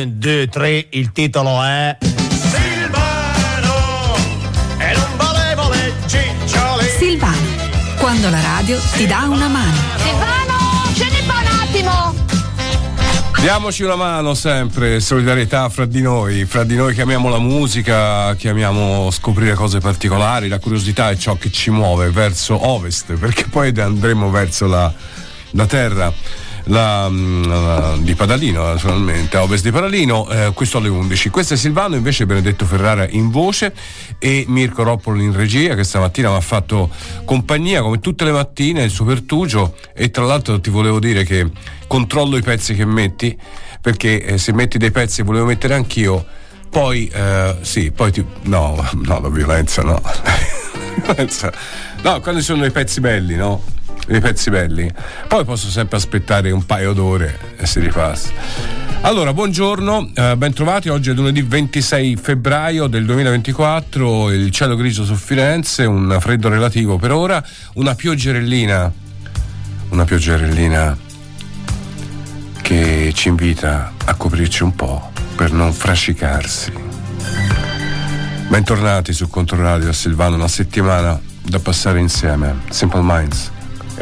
1, 2, 3, il titolo è Silvano e non valevole ciccioli Silvano, quando la radio ti dà una mano. Silvano, scendi qua un attimo. Diamoci una mano sempre, solidarietà fra di noi, fra di noi che amiamo la musica, che amiamo scoprire cose particolari, la curiosità è ciò che ci muove verso ovest, perché poi andremo verso la, la terra la, mm, la, di Padalino naturalmente, a ovest di Padalino, eh, questo alle 11. Questo è Silvano, invece Benedetto Ferrara in voce e Mirko Roppolo in regia che stamattina mi ha fatto compagnia come tutte le mattine, il suo pertugio e tra l'altro ti volevo dire che controllo i pezzi che metti perché eh, se metti dei pezzi volevo mettere anch'io poi eh, sì, poi ti, no, no, la violenza no. no, quando ci sono dei pezzi belli, no? dei pezzi belli. Poi posso sempre aspettare un paio d'ore e si ripassa. Allora, buongiorno, eh, bentrovati. Oggi è lunedì 26 febbraio del 2024, il cielo grigio su Firenze, un freddo relativo per ora, una pioggerellina, una pioggerellina che ci invita a coprirci un po' per non frascicarsi. Bentornati su Controradio a Silvano, una settimana da passare insieme. Simple Minds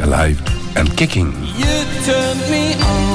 alive and kicking. You turned me on.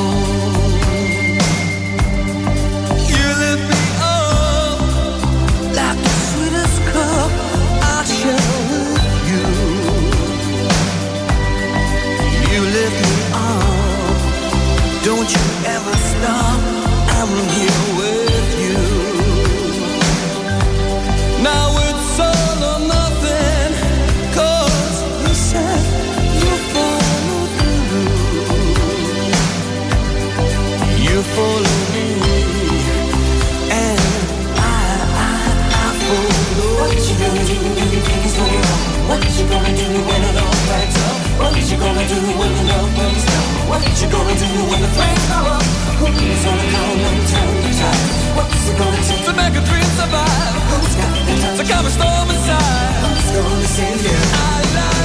Gonna do when the love burns down? What you gonna do when the flames go up? Who's gonna come and turn the tide? What's it gonna take to make a dream survive? Who's got the time to calm a storm inside? Who's gonna save you? I live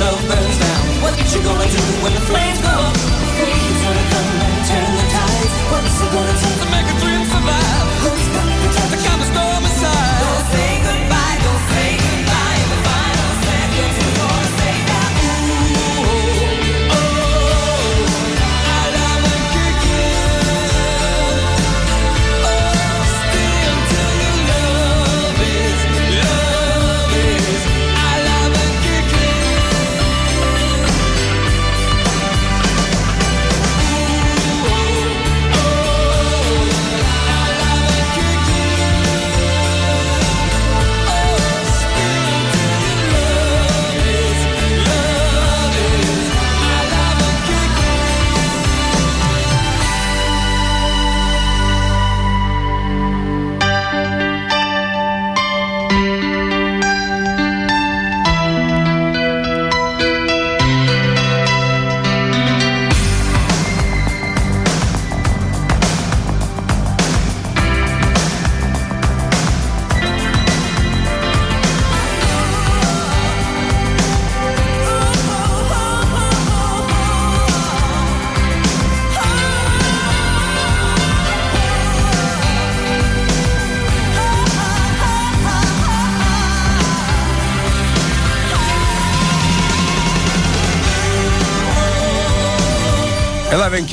lovers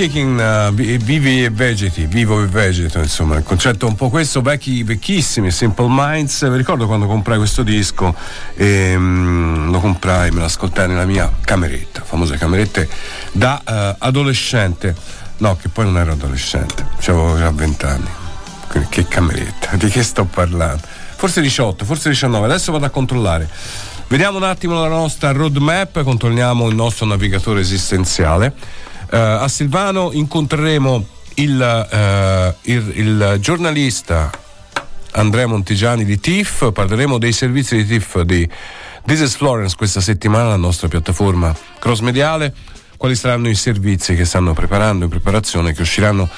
Kicking, uh, vivi e vegeti, vivo e vegeto, insomma, il concetto è un po' questo, vecchi, vecchissimi, Simple Minds. Vi ricordo quando comprai questo disco e um, lo comprai, me lo ascoltai nella mia cameretta, famosa camerette da uh, adolescente. No, che poi non ero adolescente, avevo già 20 anni. Quindi che cameretta, di che sto parlando? Forse 18, forse 19, adesso vado a controllare. Vediamo un attimo la nostra roadmap, controlliamo il nostro navigatore esistenziale. Uh, a Silvano incontreremo il, uh, il, il, giornalista Andrea Montigiani di TIFF, parleremo dei servizi di TIFF di This is Florence questa settimana, la nostra piattaforma cross mediale. Quali saranno i servizi che stanno preparando in preparazione, che usciranno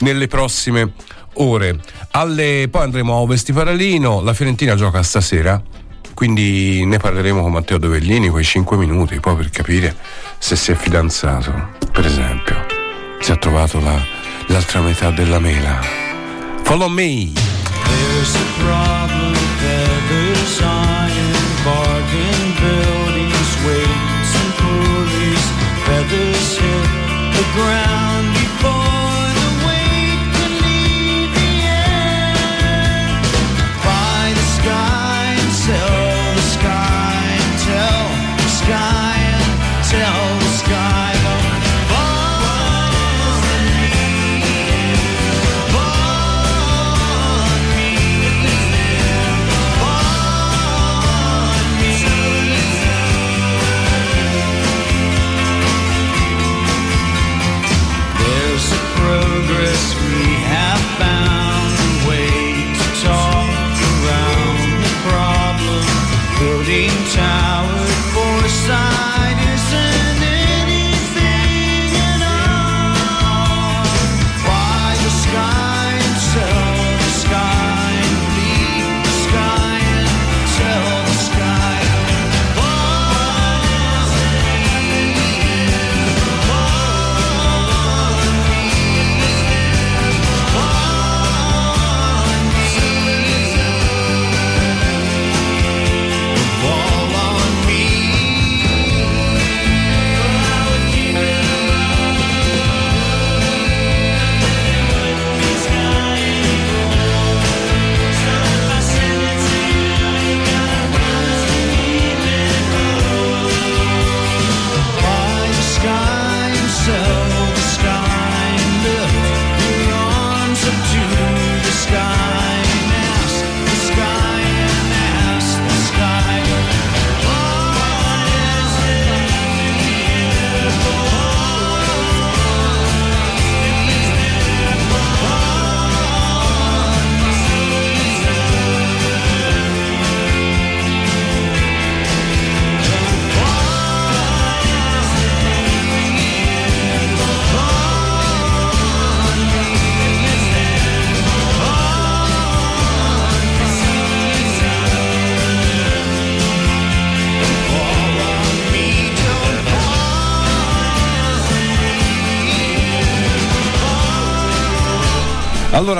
nelle prossime ore. Alle, poi andremo a Ovesti Paralino, la Fiorentina gioca stasera, quindi ne parleremo con Matteo Dovellini quei 5 minuti, poi per capire se si è fidanzato, per esempio, se ha trovato la, l'altra metà della mela. Follow me! There's a problem, feathers iron, bargain buildings, weights and pulleys, feathers hit the ground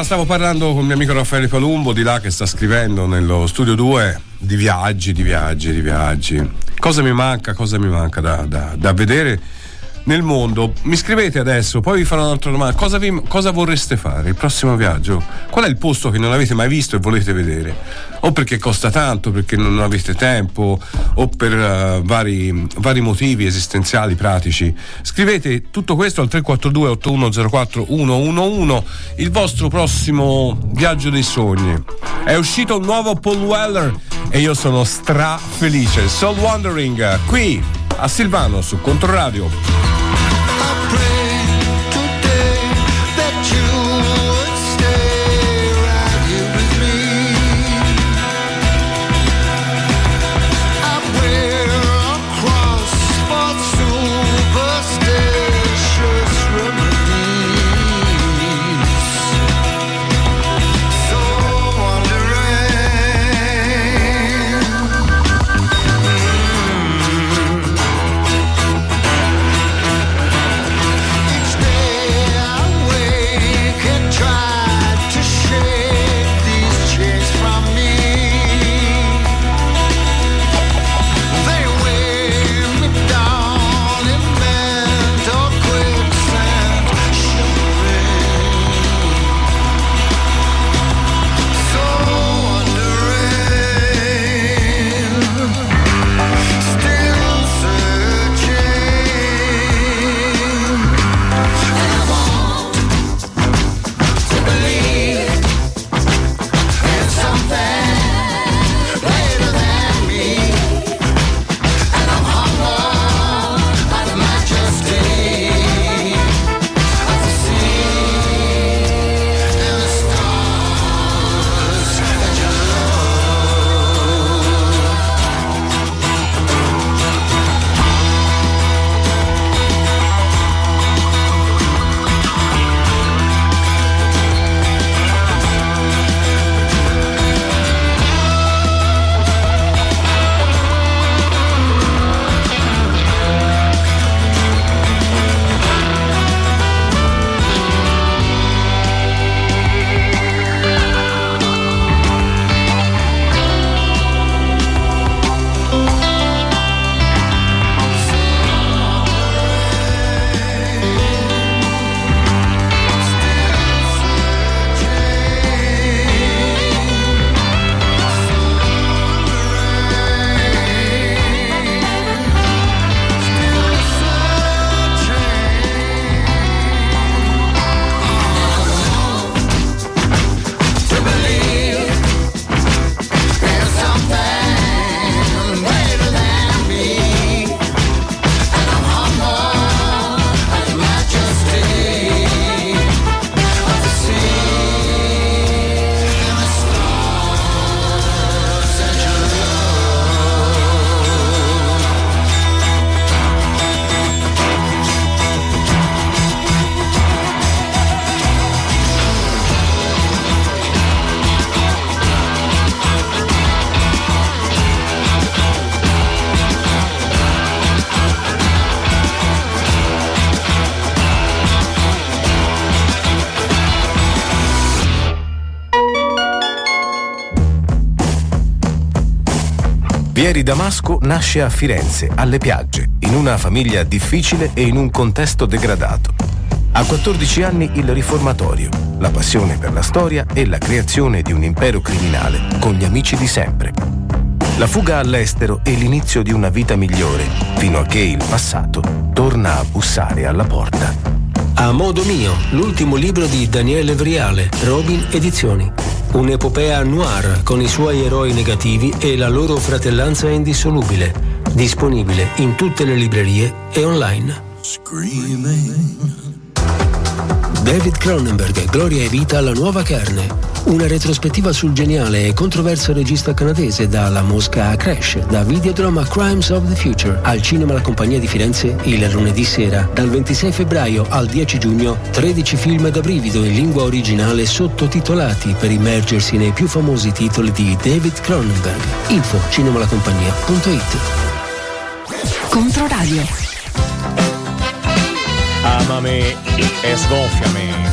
Allora, stavo parlando con il mio amico Raffaele Palumbo di là che sta scrivendo nello studio 2 di viaggi, di viaggi, di viaggi. Cosa mi manca, cosa mi manca da, da- da vedere nel mondo? Mi scrivete adesso, poi vi farò un'altra domanda. Cosa, vi- cosa vorreste fare il prossimo viaggio? Qual è il posto che non avete mai visto e volete vedere? O perché costa tanto, perché non avete tempo, o per eh, vari, vari motivi esistenziali, pratici. Scrivete tutto questo al 342 8104 111 il vostro prossimo viaggio dei sogni. È uscito un nuovo Paul Weller e io sono stra felice. Soul Wandering qui a Silvano su Controradio. Damasco nasce a Firenze, alle piagge, in una famiglia difficile e in un contesto degradato. A 14 anni il riformatorio, la passione per la storia e la creazione di un impero criminale con gli amici di sempre. La fuga all'estero e l'inizio di una vita migliore, fino a che il passato torna a bussare alla porta. A modo mio, l'ultimo libro di Daniele Vriale, Robin Edizioni. Un'epopea noir con i suoi eroi negativi e la loro fratellanza indissolubile. Disponibile in tutte le librerie e online. Screaming. David Cronenberg, Gloria e vita alla nuova carne. Una retrospettiva sul geniale e controverso regista canadese dalla Mosca a Crash, da Videodrome a Crimes of the Future, al cinema La Compagnia di Firenze il lunedì sera. Dal 26 febbraio al 10 giugno, 13 film da brivido in lingua originale sottotitolati per immergersi nei più famosi titoli di David Cronenberg. Info cinemalacompagnia.it Controradio Llámame, esgófiame.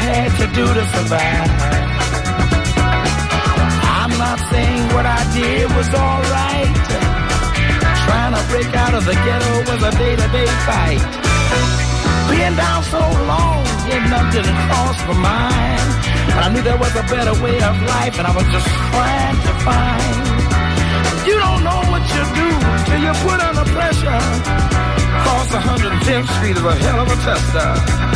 E sgonfiami. do to survive. I'm not saying what I did was alright. Trying to break out of the ghetto was a day-to-day fight. Being down so long, getting up didn't cross my mind. But I knew there was a better way of life, and I was just trying to find. You don't know what you do till you put under pressure. Cross 110th Street is a hell of a tester.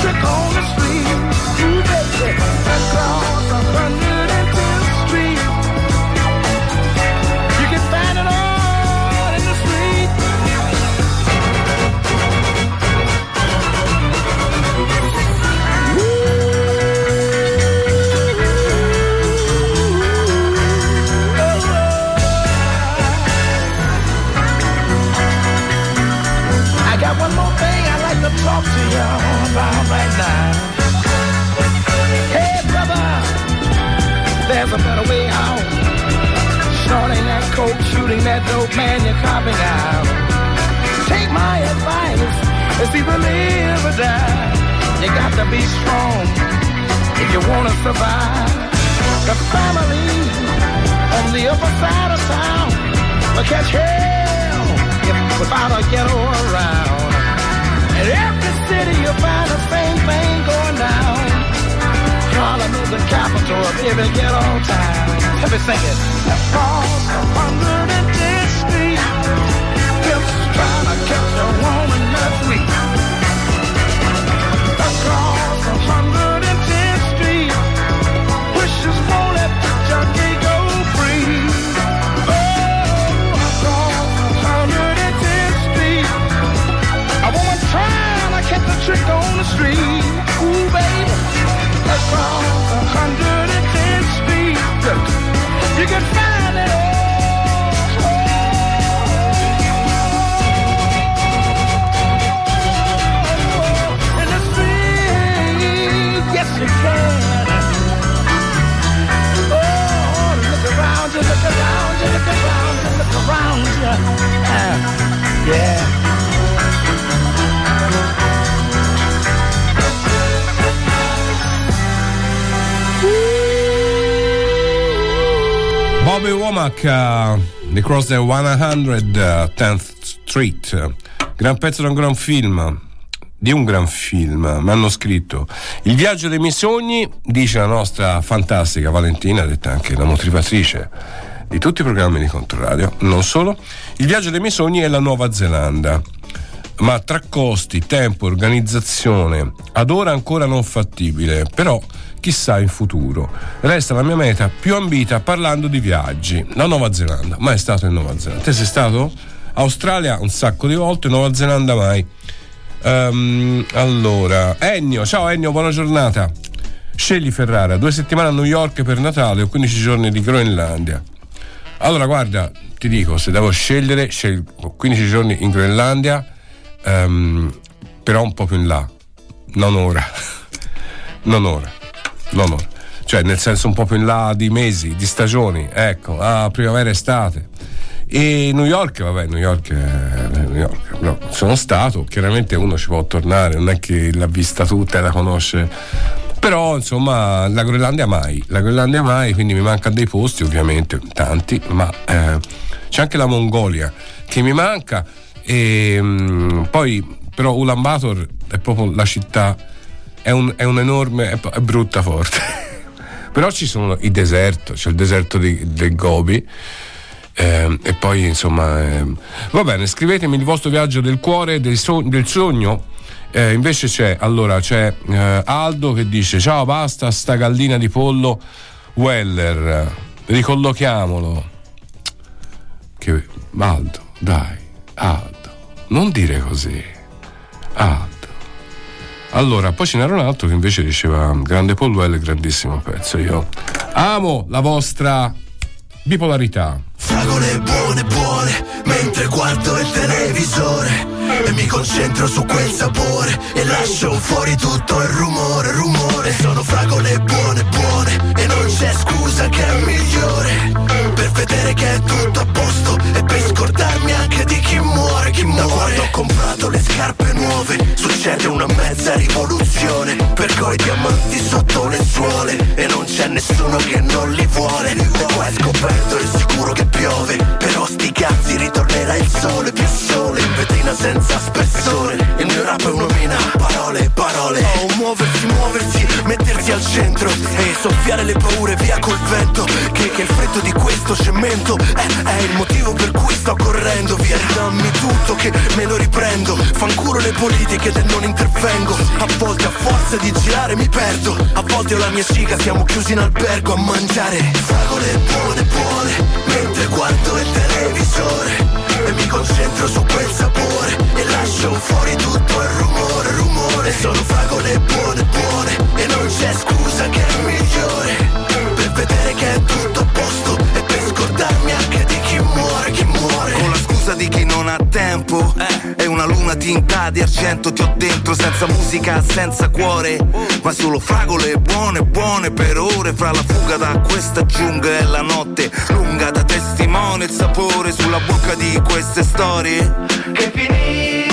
Trick on the street. You bet Across 110th shooting that dope, man, you're copping out. Take my advice, it's either live or die. You got to be strong if you wanna survive. The family on the upper side of town will catch hell if without a ghetto around. In every city you find the same thing going down. Harlem is the capital of every ghetto town. Let me sing it. Street, to catch a woman that's. Across hundred and tenth street, wishes won't let the junkie go free. Oh, across hundred and tenth street, to catch a trick on the street. Ooh, baby across around you, can oh look around you, look around look around. Ah, yeah. Bobby Womack, uh, Cross the 110th Street, gran pezzo da un gran film. di un gran film. Mi hanno scritto Il viaggio dei miei sogni, dice la nostra fantastica Valentina, detta anche la motivatrice di tutti i programmi di Controradio, non solo. Il viaggio dei miei sogni è la Nuova Zelanda. Ma tra costi, tempo organizzazione, ad ora ancora non fattibile, però chissà in futuro. Resta la mia meta più ambita parlando di viaggi. La Nuova Zelanda. Mai stato in Nuova Zelanda? Te sei stato? Australia un sacco di volte, Nuova Zelanda mai. Um, allora, Ennio, ciao Ennio, buona giornata. Scegli Ferrara, due settimane a New York per Natale o 15 giorni di Groenlandia. Allora, guarda, ti dico, se devo scegliere, scelgo 15 giorni in Groenlandia, um, però un po' più in là, non ora, non ora, non ora. Cioè, nel senso un po' più in là di mesi, di stagioni, ecco, ah, primavera, estate. E New York, vabbè, New York, New York no, sono stato, chiaramente uno ci può tornare, non è che l'ha vista tutta e la conosce. Però insomma la Groenlandia mai, la Groenlandia mai, quindi mi mancano dei posti ovviamente, tanti, ma eh, c'è anche la Mongolia che mi manca e mh, mm, poi però Ulaanbaatar è proprio la città, è un, è un enorme, è, è brutta forte. però ci sono i deserti, c'è il deserto di, del Gobi eh, e poi insomma eh, va bene scrivetemi il vostro viaggio del cuore del, so- del sogno. Eh, invece c'è allora c'è eh, Aldo che dice ciao basta sta gallina di pollo Weller ricollochiamolo. Che Aldo dai Aldo non dire così Aldo allora, poi ce n'era un altro che invece diceva grande Paul Weller, grandissimo pezzo. Io amo la vostra bipolarità. Fragole buone buone, mentre guardo il televisore e mi concentro su quel sapore e lascio fuori tutto il rumore, rumore. Sono fragole buone buone e non c'è scusa che è migliore per vedere che è tutto a posto e muore, chi muore. Da quando ho comprato le scarpe nuove succede una mezza rivoluzione per coi diamanti sotto le suole e non c'è nessuno che non li vuole. E poi scoperto è sicuro che piove Però sti cazzi ritornerà il sole Più sole in vetrina senza spessore Il mio rap è una mina Parole, parole Oh, muoversi, muoversi Mettersi al centro E soffiare le paure via col vento Che, che il freddo di questo cemento è, è il motivo per cui sto correndo Via, dammi tutto che me lo riprendo. Fanculo le politiche del non intervengo. A volte a forza di girare mi perdo. A volte ho la mia cica siamo chiusi in albergo a mangiare. Fragole buone buone Mentre guardo il televisore. E mi concentro su quel sapore. E lascio fuori tutto il rumore, rumore. Sono fragole buone, buone. E non c'è scusa che è migliore Per vedere che è tutto a posto E per scordarmi anche di chi muore, chi muore. Con la scusa di chi non ha tempo E una luna tinta di argento ti ho dentro Senza musica, senza cuore. Ma solo fragole buone, buone per ore Fra la fuga da questa giungla e la notte Lunga da testimone il sapore sulla bocca di queste storie. Che finiscono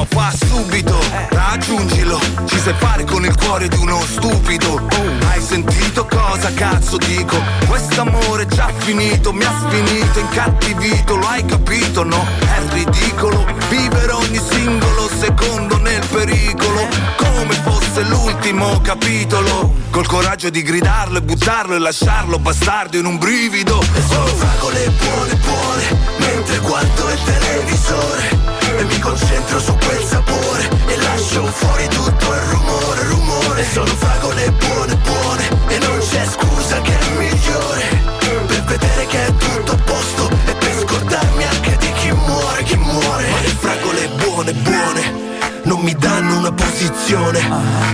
No, fa subito, raggiungilo Ci sai fare con il cuore di uno stupido. Oh, Hai sentito cosa cazzo dico? Quest'amore già finito, mi ha sfinito, incattivito Lo hai capito, no? È ridicolo Vivere ogni singolo secondo nel pericolo. Come fosse l'ultimo capitolo. Col coraggio di gridarlo e buttarlo e lasciarlo bastardo in un brivido. E sono fragole buone buone Mentre guardo il televisore E mi concentro su quel sapore E lascio fuori tutto il rumore, rumore. Sono fragole buone buone. E non c'è scusa che è migliore. Per vedere che è tutto a posto E per scordarmi anche di chi muore, chi muore. Ma le fragole buone buone non mi danno una posizione.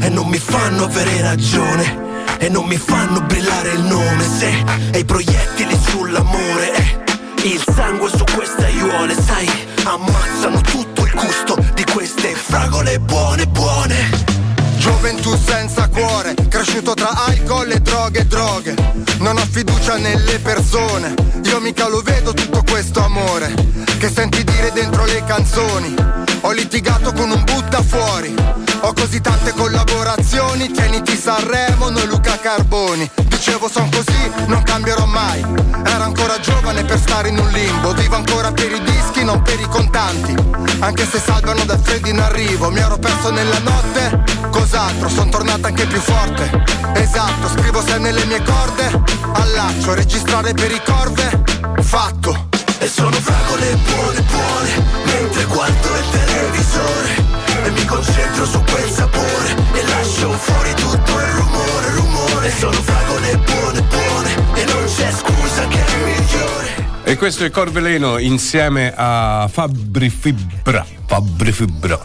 E non mi fanno avere ragione. E non mi fanno brillare il nome. Se e i proiettili sull'amore eh, il sangue su queste aiuole sai ammazzano tutto il gusto di queste fragole buone buone Gioventù senza cuore, cresciuto tra alcol e droghe droghe. Non ho fiducia nelle persone, io mica lo vedo tutto questo amore che senti dire dentro le canzoni. Ho litigato con un butta fuori. Ho così tante collaborazioni, tieniti Sanremo, noi Luca Carboni. Dicevo son così, non cambierò mai. Ero ancora giovane per stare in un limbo, vivo ancora per i dischi, non per i contanti. Anche se salvano da freddi in arrivo, mi ero perso nella notte. Cos'altro, son tornata anche più forte. Esatto, scrivo se nelle mie corde. Allaccio, registrare per i corve. Fatto. E sono fragole buone buone Mentre guardo il televisore E mi concentro su quel sapore E lascio fuori tutto il rumore, rumore. Sono fragole buone buone E non c'è scusa che è migliore E questo è Corveleno insieme a Fabri Fibra. Fabri Fibra.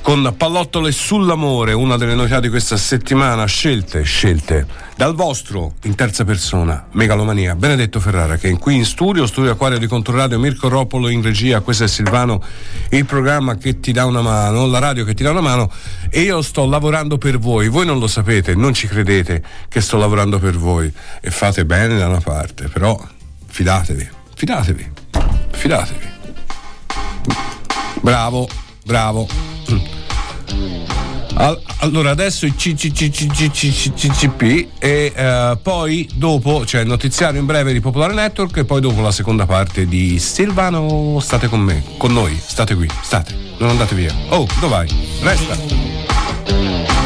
Con pallottole sull'amore, una delle novità di questa settimana, scelte, scelte dal vostro in terza persona, Megalomania, Benedetto Ferrara, che è qui in studio, studio Acquario di Controradio, Mirko Roppolo in regia, questo è Silvano, il programma che ti dà una mano, la radio che ti dà una mano, e io sto lavorando per voi, voi non lo sapete, non ci credete che sto lavorando per voi e fate bene da una parte, però fidatevi, fidatevi, fidatevi. Bravo, bravo. Al- allora adesso il CCCCCCCP e eh, poi dopo c'è il notiziario in breve di Popolare Network e poi dopo la seconda parte di Silvano state con me, con noi, state qui, state, non andate via. Oh, dove vai? Resta.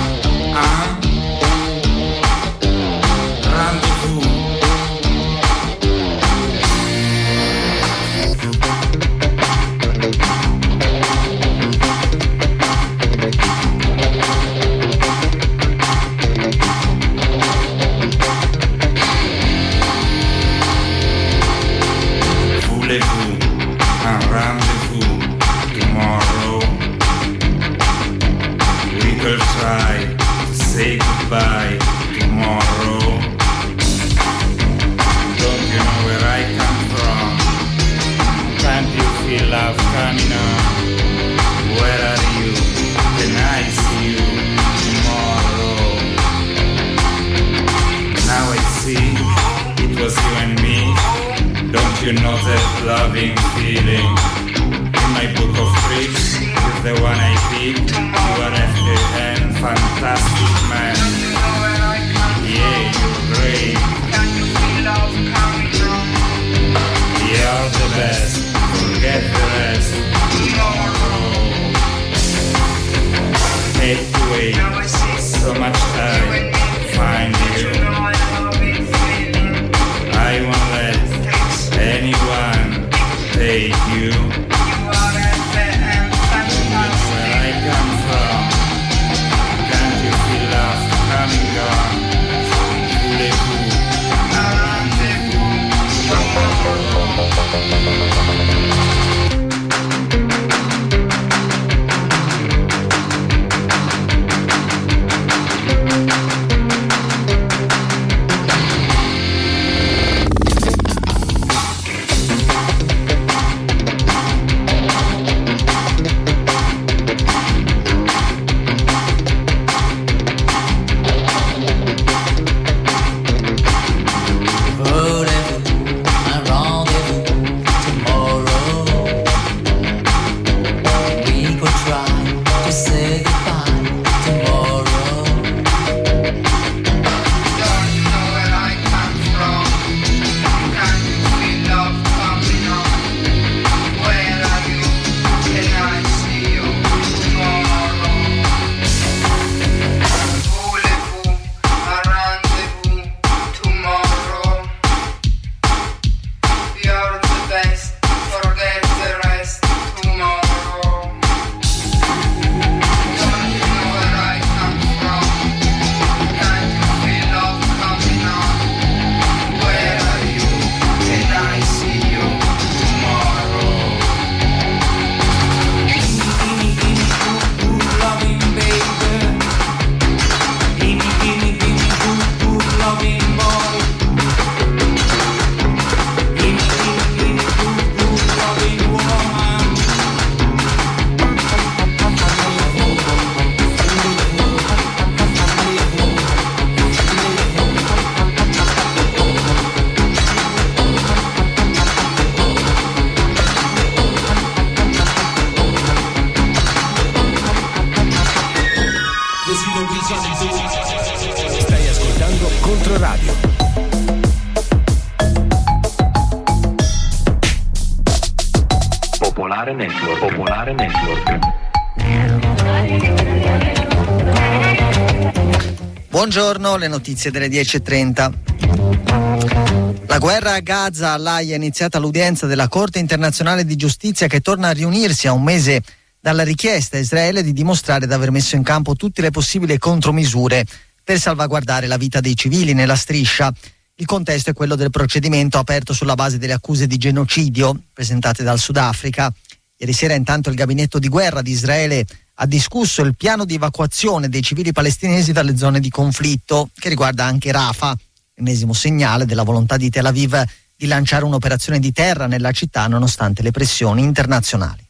Buongiorno, le notizie delle 10.30. La guerra a Gaza, all'AIA è iniziata l'udienza della Corte internazionale di giustizia che torna a riunirsi a un mese dalla richiesta a Israele di dimostrare di aver messo in campo tutte le possibili contromisure per salvaguardare la vita dei civili nella striscia. Il contesto è quello del procedimento aperto sulla base delle accuse di genocidio presentate dal Sudafrica. Ieri sera intanto il gabinetto di guerra di Israele ha discusso il piano di evacuazione dei civili palestinesi dalle zone di conflitto, che riguarda anche Rafah, ennesimo segnale della volontà di Tel Aviv di lanciare un'operazione di terra nella città nonostante le pressioni internazionali.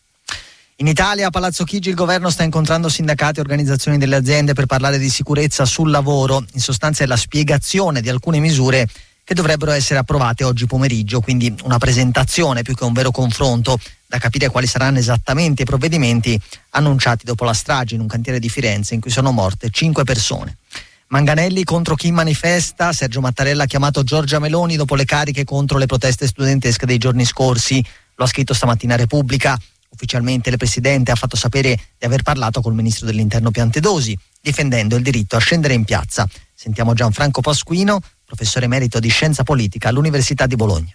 In Italia, a Palazzo Chigi, il governo sta incontrando sindacati e organizzazioni delle aziende per parlare di sicurezza sul lavoro. In sostanza è la spiegazione di alcune misure che dovrebbero essere approvate oggi pomeriggio, quindi una presentazione più che un vero confronto, da capire quali saranno esattamente i provvedimenti annunciati dopo la strage in un cantiere di Firenze in cui sono morte cinque persone. Manganelli contro chi manifesta, Sergio Mattarella ha chiamato Giorgia Meloni dopo le cariche contro le proteste studentesche dei giorni scorsi, lo ha scritto stamattina Repubblica. Ufficialmente il Presidente ha fatto sapere di aver parlato col Ministro dell'Interno Piantedosi, difendendo il diritto a scendere in piazza. Sentiamo Gianfranco Pasquino, professore emerito di Scienza Politica all'Università di Bologna.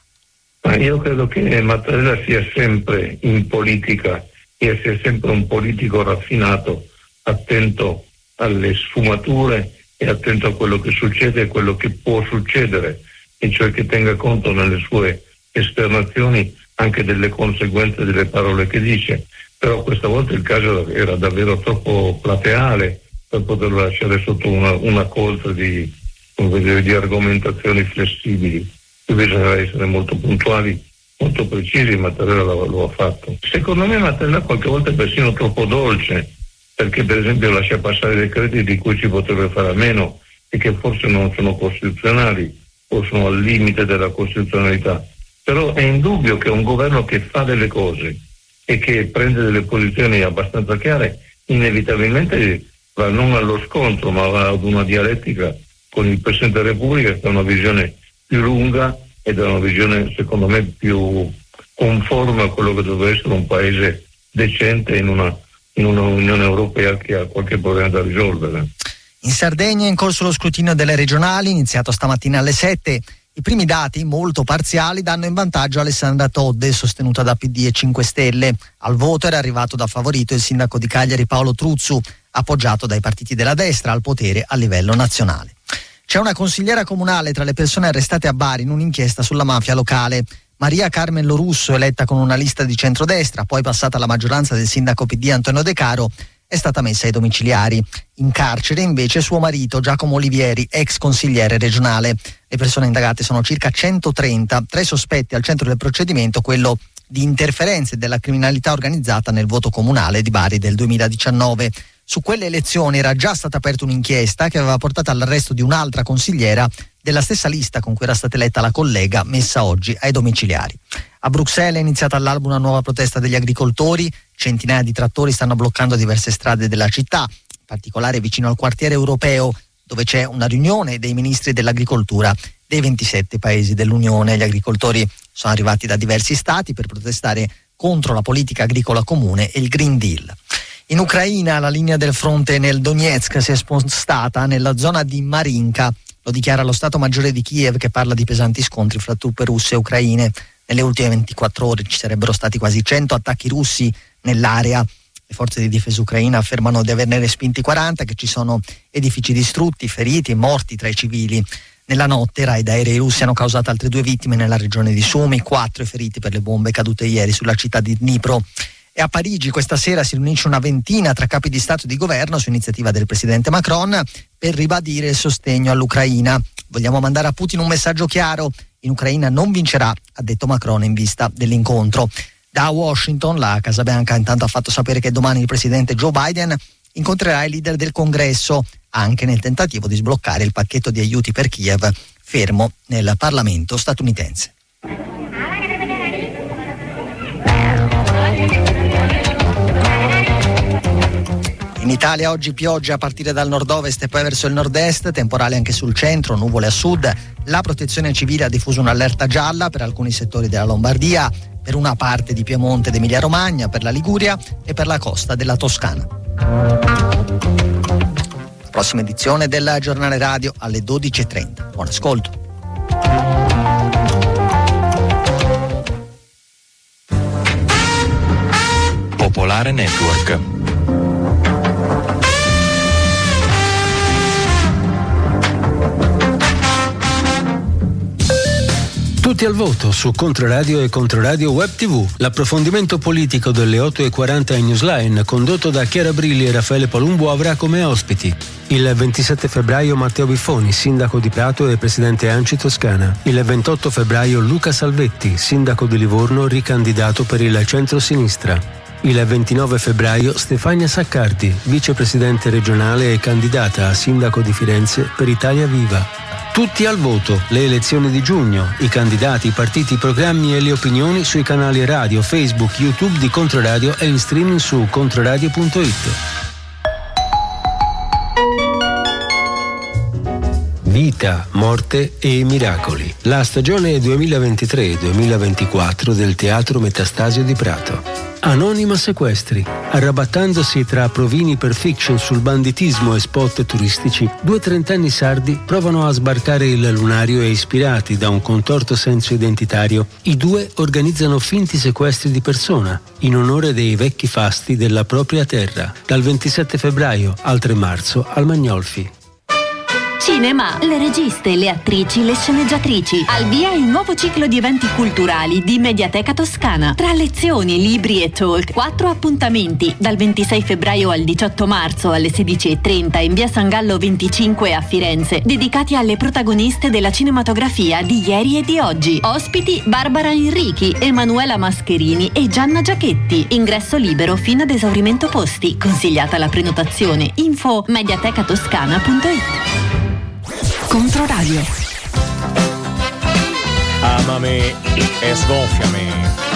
Ma io credo che Mattarella sia sempre in politica e sia sempre un politico raffinato, attento alle sfumature e attento a quello che succede e quello che può succedere, e cioè che tenga conto nelle sue esternazioni anche delle conseguenze delle parole che dice. Però questa volta il caso era davvero troppo plateale per poterlo lasciare sotto una, una coltre di, di argomentazioni flessibili. Bisogna essere molto puntuali, molto precisi, Mattarella lo ha fatto. Secondo me Mattarella qualche volta è persino troppo dolce, perché per esempio lascia passare decreti di cui si potrebbe fare a meno e che forse non sono costituzionali o sono al limite della costituzionalità però è indubbio che un governo che fa delle cose e che prende delle posizioni abbastanza chiare, inevitabilmente va non allo scontro, ma va ad una dialettica con il Presidente della Repubblica che ha una visione più lunga ed ha una visione, secondo me, più conforme a quello che dovrebbe essere un paese decente in una, in una Unione Europea che ha qualche problema da risolvere. In Sardegna è in corso lo scrutinio delle regionali, iniziato stamattina alle 7. I primi dati, molto parziali, danno in vantaggio Alessandra Todde, sostenuta da PD e 5 Stelle. Al voto era arrivato da favorito il sindaco di Cagliari Paolo Truzzu, appoggiato dai partiti della destra al potere a livello nazionale. C'è una consigliera comunale tra le persone arrestate a Bari in un'inchiesta sulla mafia locale. Maria Carmen Lorusso, eletta con una lista di centrodestra, poi passata alla maggioranza del sindaco PD Antonio De Caro, è stata messa ai domiciliari. In carcere invece suo marito Giacomo Olivieri, ex consigliere regionale. Le persone indagate sono circa 130, tre sospetti al centro del procedimento, quello di interferenze della criminalità organizzata nel voto comunale di Bari del 2019. Su quelle elezioni era già stata aperta un'inchiesta che aveva portato all'arresto di un'altra consigliera della stessa lista con cui era stata eletta la collega messa oggi ai domiciliari. A Bruxelles è iniziata all'alba una nuova protesta degli agricoltori, centinaia di trattori stanno bloccando diverse strade della città, in particolare vicino al quartiere europeo dove c'è una riunione dei ministri dell'agricoltura dei 27 paesi dell'Unione. Gli agricoltori sono arrivati da diversi stati per protestare contro la politica agricola comune e il Green Deal. In Ucraina la linea del fronte nel Donetsk si è spostata nella zona di Marinka, lo dichiara lo Stato Maggiore di Kiev che parla di pesanti scontri fra truppe russe e ucraine. Nelle ultime 24 ore ci sarebbero stati quasi 100 attacchi russi nell'area. Le forze di difesa ucraina affermano di averne respinti 40, che ci sono edifici distrutti, feriti e morti tra i civili. Nella notte raid aerei russi hanno causato altre due vittime nella regione di Sumi, quattro feriti per le bombe cadute ieri sulla città di Dnipro. E a Parigi questa sera si riunisce una ventina tra capi di Stato e di governo su iniziativa del presidente Macron per ribadire il sostegno all'Ucraina. Vogliamo mandare a Putin un messaggio chiaro. In Ucraina non vincerà, ha detto Macron in vista dell'incontro. Da Washington la Casa Bianca intanto ha fatto sapere che domani il presidente Joe Biden incontrerà i leader del congresso anche nel tentativo di sbloccare il pacchetto di aiuti per Kiev fermo nel Parlamento statunitense. In Italia oggi pioggia a partire dal nord-ovest e poi verso il nord-est, temporale anche sul centro, nuvole a sud. La protezione civile ha diffuso un'allerta gialla per alcuni settori della Lombardia, per una parte di Piemonte ed Emilia Romagna, per la Liguria e per la costa della Toscana. Prossima edizione del giornale radio alle 12.30. Buon ascolto. Popolare Network. Tutti al voto su Controradio e Controradio Web TV. L'approfondimento politico delle 8.40 in Newsline, condotto da Chiara Brilli e Raffaele Palumbo, avrà come ospiti il 27 febbraio Matteo Biffoni, sindaco di Prato e presidente Anci Toscana. Il 28 febbraio Luca Salvetti, sindaco di Livorno, ricandidato per il centro-sinistra. Il 29 febbraio Stefania Saccardi, vicepresidente regionale e candidata a sindaco di Firenze per Italia Viva. Tutti al voto, le elezioni di giugno, i candidati, i partiti, i programmi e le opinioni sui canali radio, Facebook, YouTube di Controradio e in streaming su controradio.it. Vita, morte e miracoli. La stagione 2023-2024 del Teatro Metastasio di Prato. Anonima Sequestri. Arrabattandosi tra provini per fiction sul banditismo e spot turistici, due trentenni sardi provano a sbarcare il lunario e ispirati da un contorto senso identitario, i due organizzano finti sequestri di persona in onore dei vecchi fasti della propria terra, dal 27 febbraio al 3 marzo al Magnolfi. Cinema, le registe, le attrici, le sceneggiatrici. Al via il nuovo ciclo di eventi culturali di Mediateca Toscana. Tra lezioni, libri e talk, quattro appuntamenti dal 26 febbraio al 18 marzo alle 16.30 in via San Gallo 25 a Firenze, dedicati alle protagoniste della cinematografia di ieri e di oggi. Ospiti Barbara Enrichi, Emanuela Mascherini e Gianna Giachetti. Ingresso libero fino ad esaurimento posti. Consigliata la prenotazione. Info mediatecatoscana.it. Controradio. Amami e sgonfiami.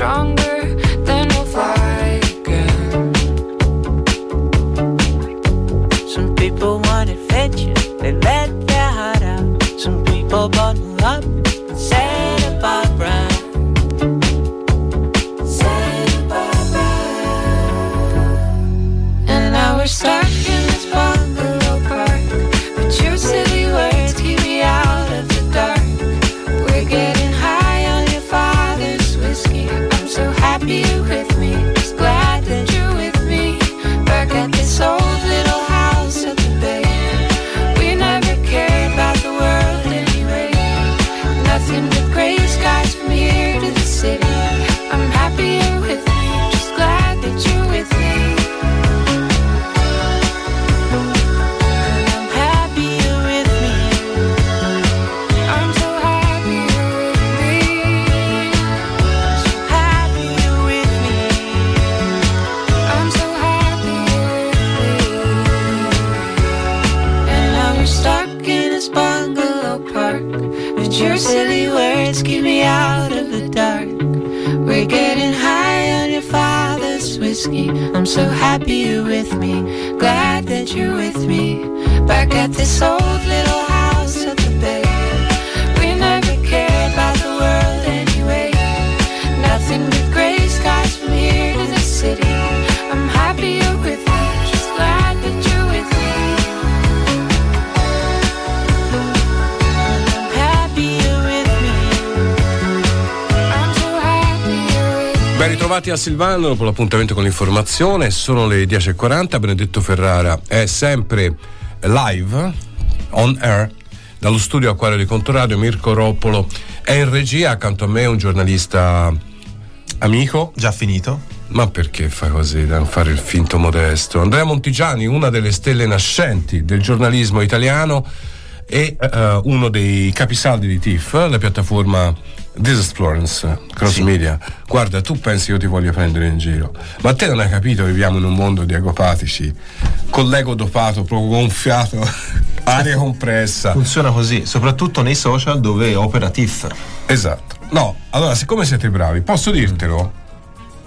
strong Ben ritrovati a Silvano dopo l'appuntamento con l'informazione, sono le 10.40, Benedetto Ferrara è sempre live, on air, dallo studio Acquario di Contoradio, Mirko Roppolo è in regia, accanto a me un giornalista amico. Già finito? Ma perché fai così, da fare il finto modesto? Andrea Montigiani, una delle stelle nascenti del giornalismo italiano e eh, uno dei capisaldi di TIFF, la piattaforma This is Florence, Cross Media. Guarda, tu pensi io ti voglio prendere in giro, ma te non hai capito, viviamo in un mondo di egopatici, con l'ego dopato, proprio gonfiato, aria compressa. Funziona così, soprattutto nei social dove opera TIFF. Esatto. No, allora, siccome siete bravi, posso dirtelo?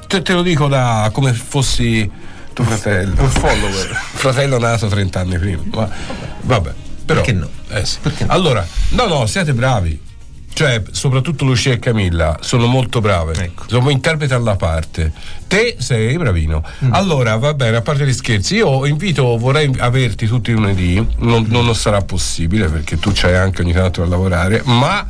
Te, te lo dico da come fossi tuo fratello. Un follower. fratello nato 30 anni prima. Ma, vabbè, però. Perché no? Eh sì. Allora, no, no, siete bravi. Cioè, soprattutto Lucia e Camilla sono molto brave. Ecco. Sono interpreti alla parte. Te sei bravino. Mm. Allora, va bene, a parte gli scherzi, io invito, vorrei averti tutti i lunedì. Non, non sarà possibile perché tu c'hai anche ogni tanto da lavorare, ma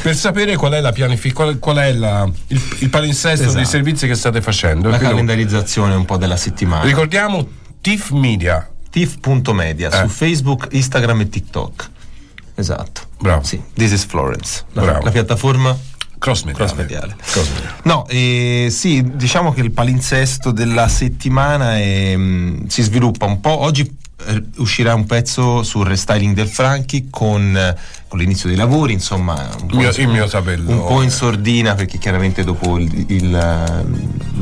per sapere qual è la pianificazione, qual, qual è la- il, il palinsesto Esatto. dei servizi che state facendo. La quindi- calendarizzazione un po' della settimana. Ricordiamo TIF Media. TIF.media Eh. su Facebook, Instagram e TikTok. Esatto. Bravo. Sì, This is Florence. La, Bravo. la piattaforma cross mediale. No, eh, sì, diciamo che il palinsesto della settimana è, mh, si sviluppa un po'. Oggi uscirà un pezzo sul restyling del Franchi con, eh, con l'inizio dei lavori, insomma, un po', Mio- in- il mio un po' in sordina perché chiaramente dopo il, il, eh,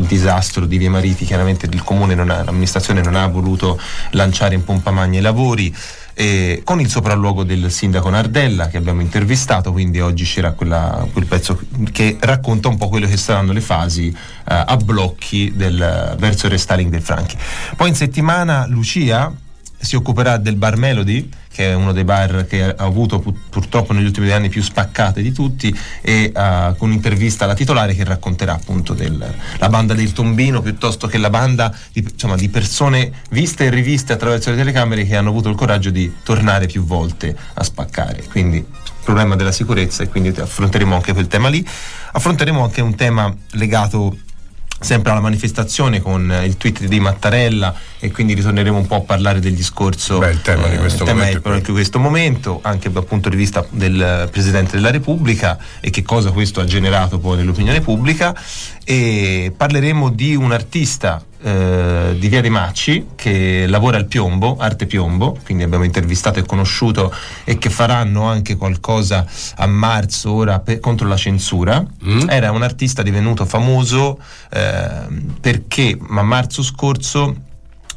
il disastro di Via Mariti, chiaramente il comune, non ha, l'amministrazione non ha voluto lanciare in pompa magna i lavori. eh, con il sopralluogo del sindaco Nardella che abbiamo intervistato, quindi oggi c'era quella- quel pezzo che racconta un po' quello che saranno le fasi eh, a blocchi del- verso il restyling del Franchi. Poi in settimana Lucia si occuperà del Bar Melody, che è uno dei bar che ha avuto pu- purtroppo negli ultimi due anni più spaccate di tutti, e eh, con un'intervista alla titolare che racconterà appunto della banda del Tombino piuttosto che la banda di, insomma, di persone viste e riviste attraverso le telecamere che hanno avuto il coraggio di tornare più volte a spaccare. Quindi problema della sicurezza e quindi affronteremo anche quel tema lì. Affronteremo anche un tema legato sempre alla manifestazione con il tweet di Mattarella e quindi ritorneremo un po' a parlare del discorso Beh, il tema di questo il tema momento è anche questo momento anche dal punto di vista del eh, Presidente della Repubblica e che cosa questo ha generato poi nell'opinione pubblica. E parleremo di un artista eh, di Via dei Macci che lavora al piombo, arte piombo, quindi abbiamo intervistato e conosciuto e che faranno anche qualcosa a marzo ora per- contro la censura. Era un artista divenuto famoso ehm, perché a marzo scorso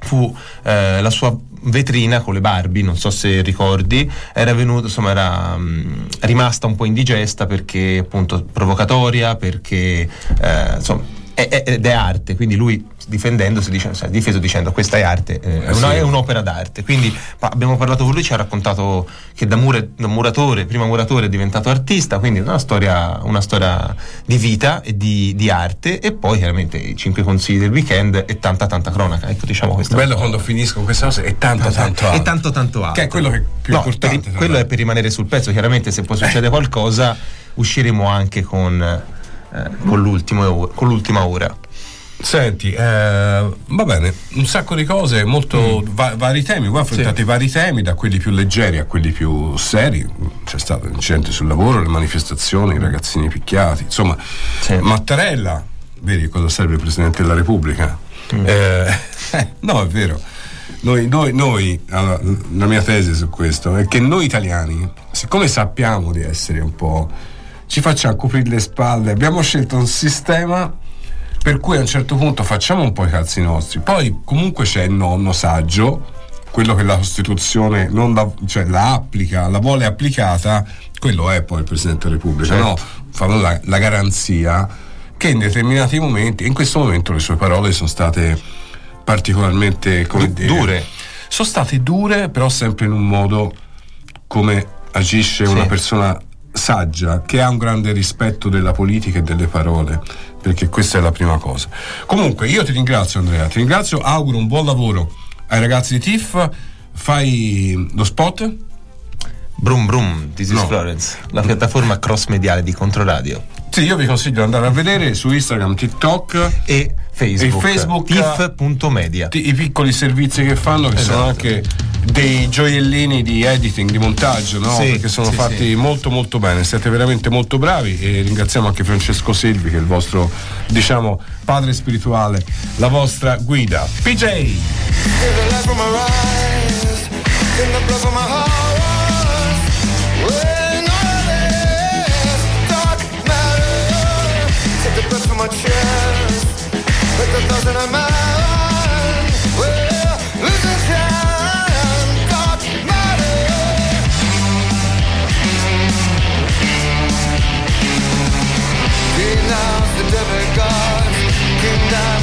fu eh, la sua vetrina con le Barbie, non so se ricordi, era venuta, insomma, era mh, rimasta un po' indigesta perché appunto provocatoria, perché eh, insomma è- ed è arte, quindi lui difendendosi dice, si è difeso dicendo questa è arte, eh, è, Eh una- sì. è un'opera d'arte. Quindi pa- abbiamo parlato con lui, ci ha raccontato che da, mure- da muratore, prima muratore è diventato artista, quindi una storia, una storia di vita e di, di arte e poi chiaramente i cinque consigli del weekend e tanta tanta cronaca. Ecco diciamo questa Bello quando finisco queste cose e tanto tanto altro. e tanto tanto altro. Che è quello che è più No, importante. per- quello è per rimanere sul pezzo, chiaramente se poi succede qualcosa usciremo anche con, eh, con, l'ultimo- con l'ultima ora. Senti, eh, va bene, un sacco di cose, molto va- vari temi, voi affrontate Sì. vari temi, da quelli più leggeri a quelli più seri, c'è stato l'incidente sul lavoro, le manifestazioni, i ragazzini picchiati, insomma, Mattarella, vedi cosa serve il Presidente della Repubblica? Eh, eh, no, è vero. Noi, noi, noi allora, la mia tesi su questo è che noi italiani, siccome sappiamo di essere un po', ci facciamo coprire le spalle, abbiamo scelto un sistema per cui a un certo punto facciamo un po' i cazzi nostri, poi comunque c'è il nonno saggio, quello che la Costituzione non la, cioè, la applica, la vuole applicata, quello è poi il Presidente della Repubblica, Certo. no? Fanno la, la garanzia che in determinati momenti, in questo momento le sue parole sono state particolarmente come Du- dire, dure. Sono state dure, però sempre in un modo come agisce una persona saggia che ha un grande rispetto della politica e delle parole, perché questa è la prima cosa. Comunque, io ti ringrazio Andrea, ti ringrazio, auguro un buon lavoro ai ragazzi di TIFF, fai lo spot? Brum Brum, This is Florence, la piattaforma cross mediale di Controradio. Sì, io vi consiglio di andare a vedere su Instagram, TikTok e Facebook, e Facebook tif.media. ti- i piccoli servizi che fanno che sono Esatto. anche dei gioiellini di editing, di montaggio, no? Sì, Perché sono sì, fatti sì. molto molto bene, siete veramente molto bravi e ringraziamo anche Francesco Silvi che è il vostro, diciamo, padre spirituale, la vostra guida. PJ! stop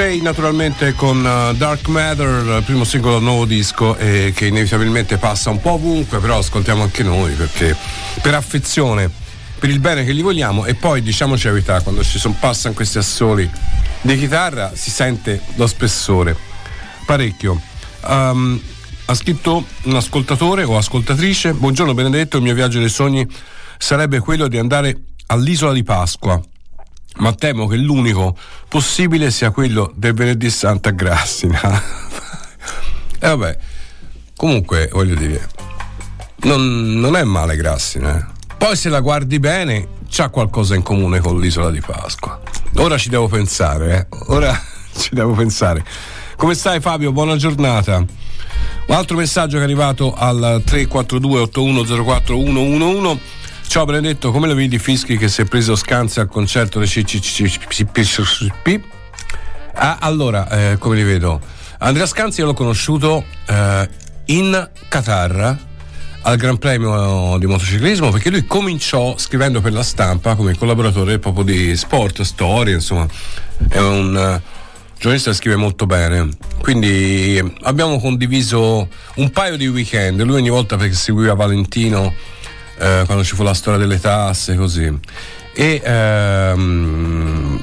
Naturalmente con uh, Dark Matter, primo singolo nuovo disco eh, che inevitabilmente passa un po' ovunque, però ascoltiamo anche noi perché per affezione, per il bene che gli vogliamo e poi diciamoci la verità, quando ci son, passano questi assoli di chitarra si sente lo spessore parecchio. Um, ha scritto un ascoltatore o ascoltatrice, buongiorno Benedetto, il mio viaggio dei sogni sarebbe quello di andare all'isola di Pasqua ma temo che l'unico possibile sia quello del venerdì santo a Grassina. e vabbè, comunque voglio dire, non, non è male Grassina. eh. Poi se la guardi bene, c'ha qualcosa in comune con l'isola di Pasqua. Ora ci devo pensare, eh. Ora ci devo pensare. Come stai Fabio? Buona giornata. Un altro messaggio che è arrivato al 342 8104 Ciao Benedetto, come lo vedi Fischi che si è preso scansi al concerto del CCCP? Ah, allora, eh, come li vedo? Andrea Scanzi l'ho conosciuto eh, in Qatar al Gran Premio di motociclismo perché lui cominciò scrivendo per la stampa come collaboratore proprio di sport, storie, insomma. È un eh, giornalista che scrive molto bene. Quindi abbiamo condiviso un paio di weekend, lui ogni volta perché seguiva Valentino eh, quando ci fu la storia delle tasse, così. E ehm,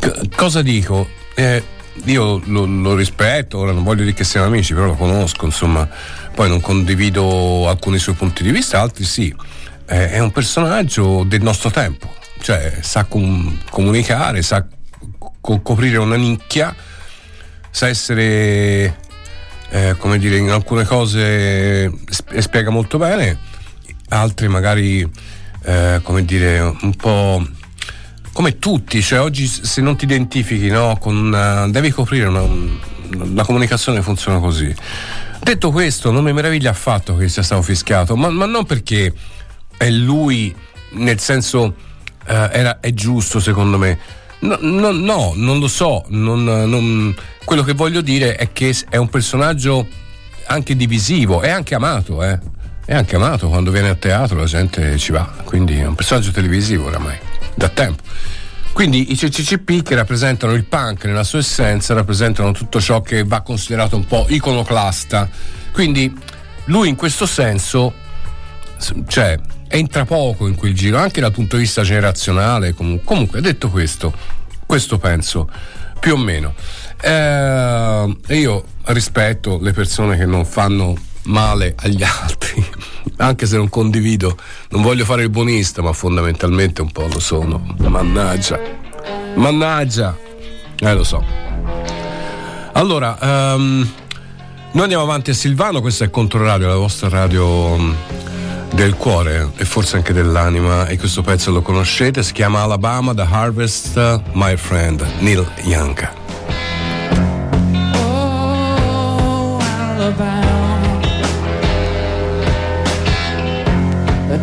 c- cosa dico? Eh, io lo, lo, rispetto, ora non voglio dire che siamo amici, però lo conosco, insomma, poi non condivido alcuni suoi punti di vista, altri sì. Eh, è un personaggio del nostro tempo, cioè sa com- comunicare, sa co- coprire una nicchia, sa essere, eh, come dire, in alcune cose sp- spiega molto bene, altre magari, eh, come dire, un po' come tutti, cioè oggi se non ti identifichi no, con una, devi coprire una, la comunicazione funziona così. Detto questo, non mi meraviglia affatto che sia stato fischiato, ma, ma non perché è lui, nel senso eh, era, è giusto secondo me. No, no, no non lo so. Non, non, quello che voglio dire è che è un personaggio anche divisivo, è anche amato, eh. È anche amato quando viene a teatro, la gente ci va. Quindi è un personaggio televisivo oramai, da tempo. Quindi i CCCP che rappresentano il punk nella sua essenza, rappresentano tutto ciò che va considerato un po' iconoclasta. Quindi lui in questo senso, cioè, entra poco in quel giro, anche dal punto di vista generazionale. Comunque, detto questo, questo penso più o meno. Eh, io rispetto le persone che non fanno male agli altri, anche se non condivido, non voglio fare il buonista, ma fondamentalmente un po' lo sono. Mannaggia, mannaggia, eh lo so. Allora, um, noi andiamo avanti a Silvano, questa è Controradio, la vostra radio um, del cuore e forse anche dell'anima e questo pezzo lo conoscete, si chiama Alabama The Harvest, My Friend, Neil Young. Oh, Alabama.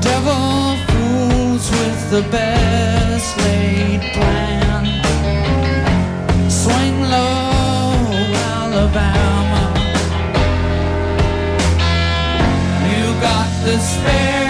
Devil fools with the best laid plan. Swing low, Alabama. You got the spare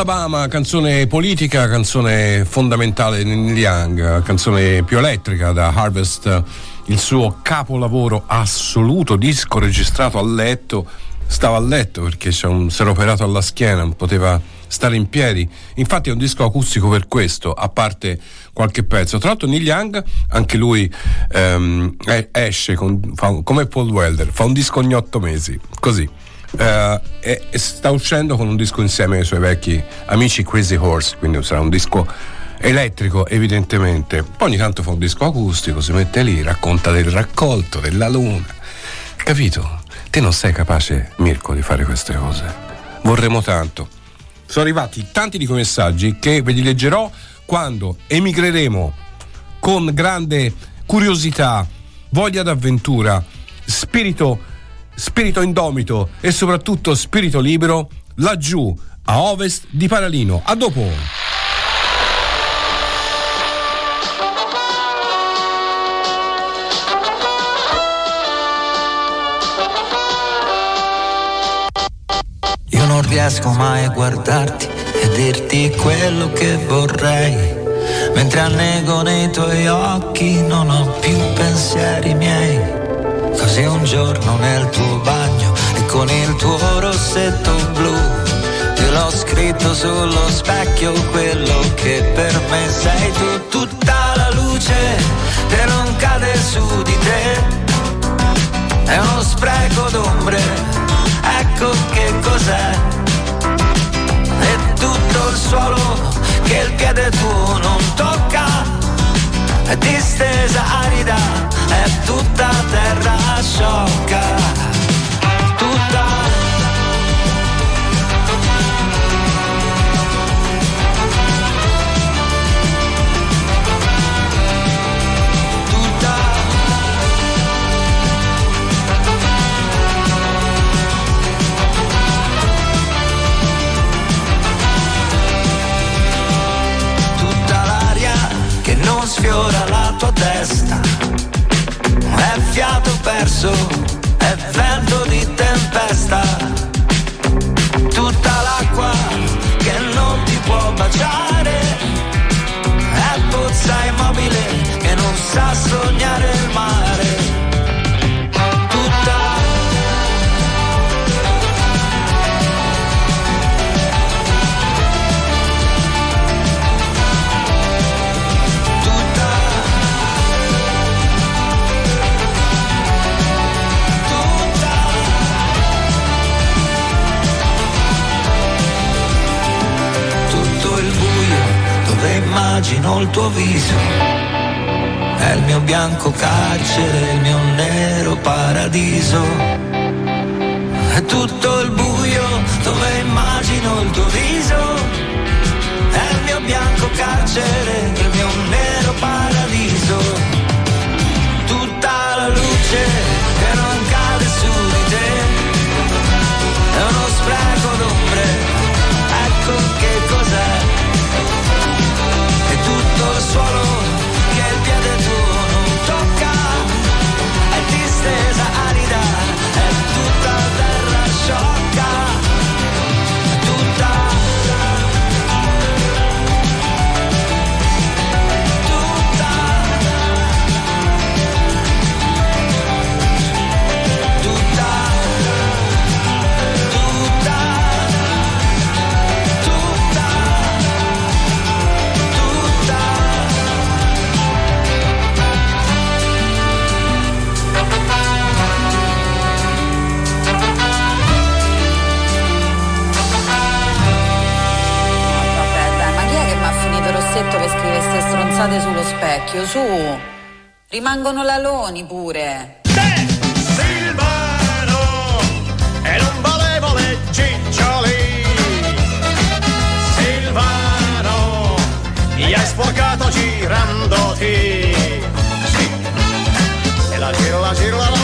Alabama, canzone politica, canzone fondamentale di Neil Young, canzone più elettrica da Harvest, il suo capolavoro assoluto, disco registrato a letto, stava a letto perché si era operato alla schiena, non poteva stare in piedi. Infatti è un disco acustico per questo, a parte qualche pezzo. Tra l'altro Neil Young, anche lui ehm, esce con, fa, come Paul Welder, fa un disco ogni otto mesi, così Uh, e, e, sta uscendo con un disco insieme ai suoi vecchi amici Crazy Horse, quindi sarà un disco elettrico evidentemente. Poi ogni tanto fa un disco acustico, si mette lì, racconta del raccolto, della luna. Capito? Te non sei capace, Mirko, di fare queste cose. Vorremmo tanto. Sono arrivati tanti di quei messaggi che ve li leggerò quando emigreremo con grande curiosità, voglia d'avventura, spirito spirito indomito e soprattutto spirito libero laggiù a ovest di Paralino. A dopo! Io non riesco mai a guardarti e dirti quello che vorrei. Mentre annego nei tuoi occhi non ho più pensieri miei Così un giorno nel tuo bagno e con il tuo rossetto blu te l'ho scritto sullo specchio quello che per me sei tu, tutta la luce che non cade su di te. È uno spreco d'ombre, ecco che cos'è. E tutto il suolo che il piede tuo non tocca è distesa arida, è tutta terra sciocca, tutta sfiora la tua testa. È fiato perso, è vento di tempesta. Tutta l'acqua che non ti può baciare. È pozza immobile che non sa sognare il mare. Immagino il tuo viso. È il mio bianco carcere, il mio nero paradiso. È tutto il buio dove immagino il tuo viso. È il mio bianco carcere, il mio nero paradiso. pensate sullo specchio, su. Rimangono laloni pure. Te, Silvano, è un valevole ciccioli. Silvano, gli hai sporcato girandoti. Sì. E la gira, la gira, la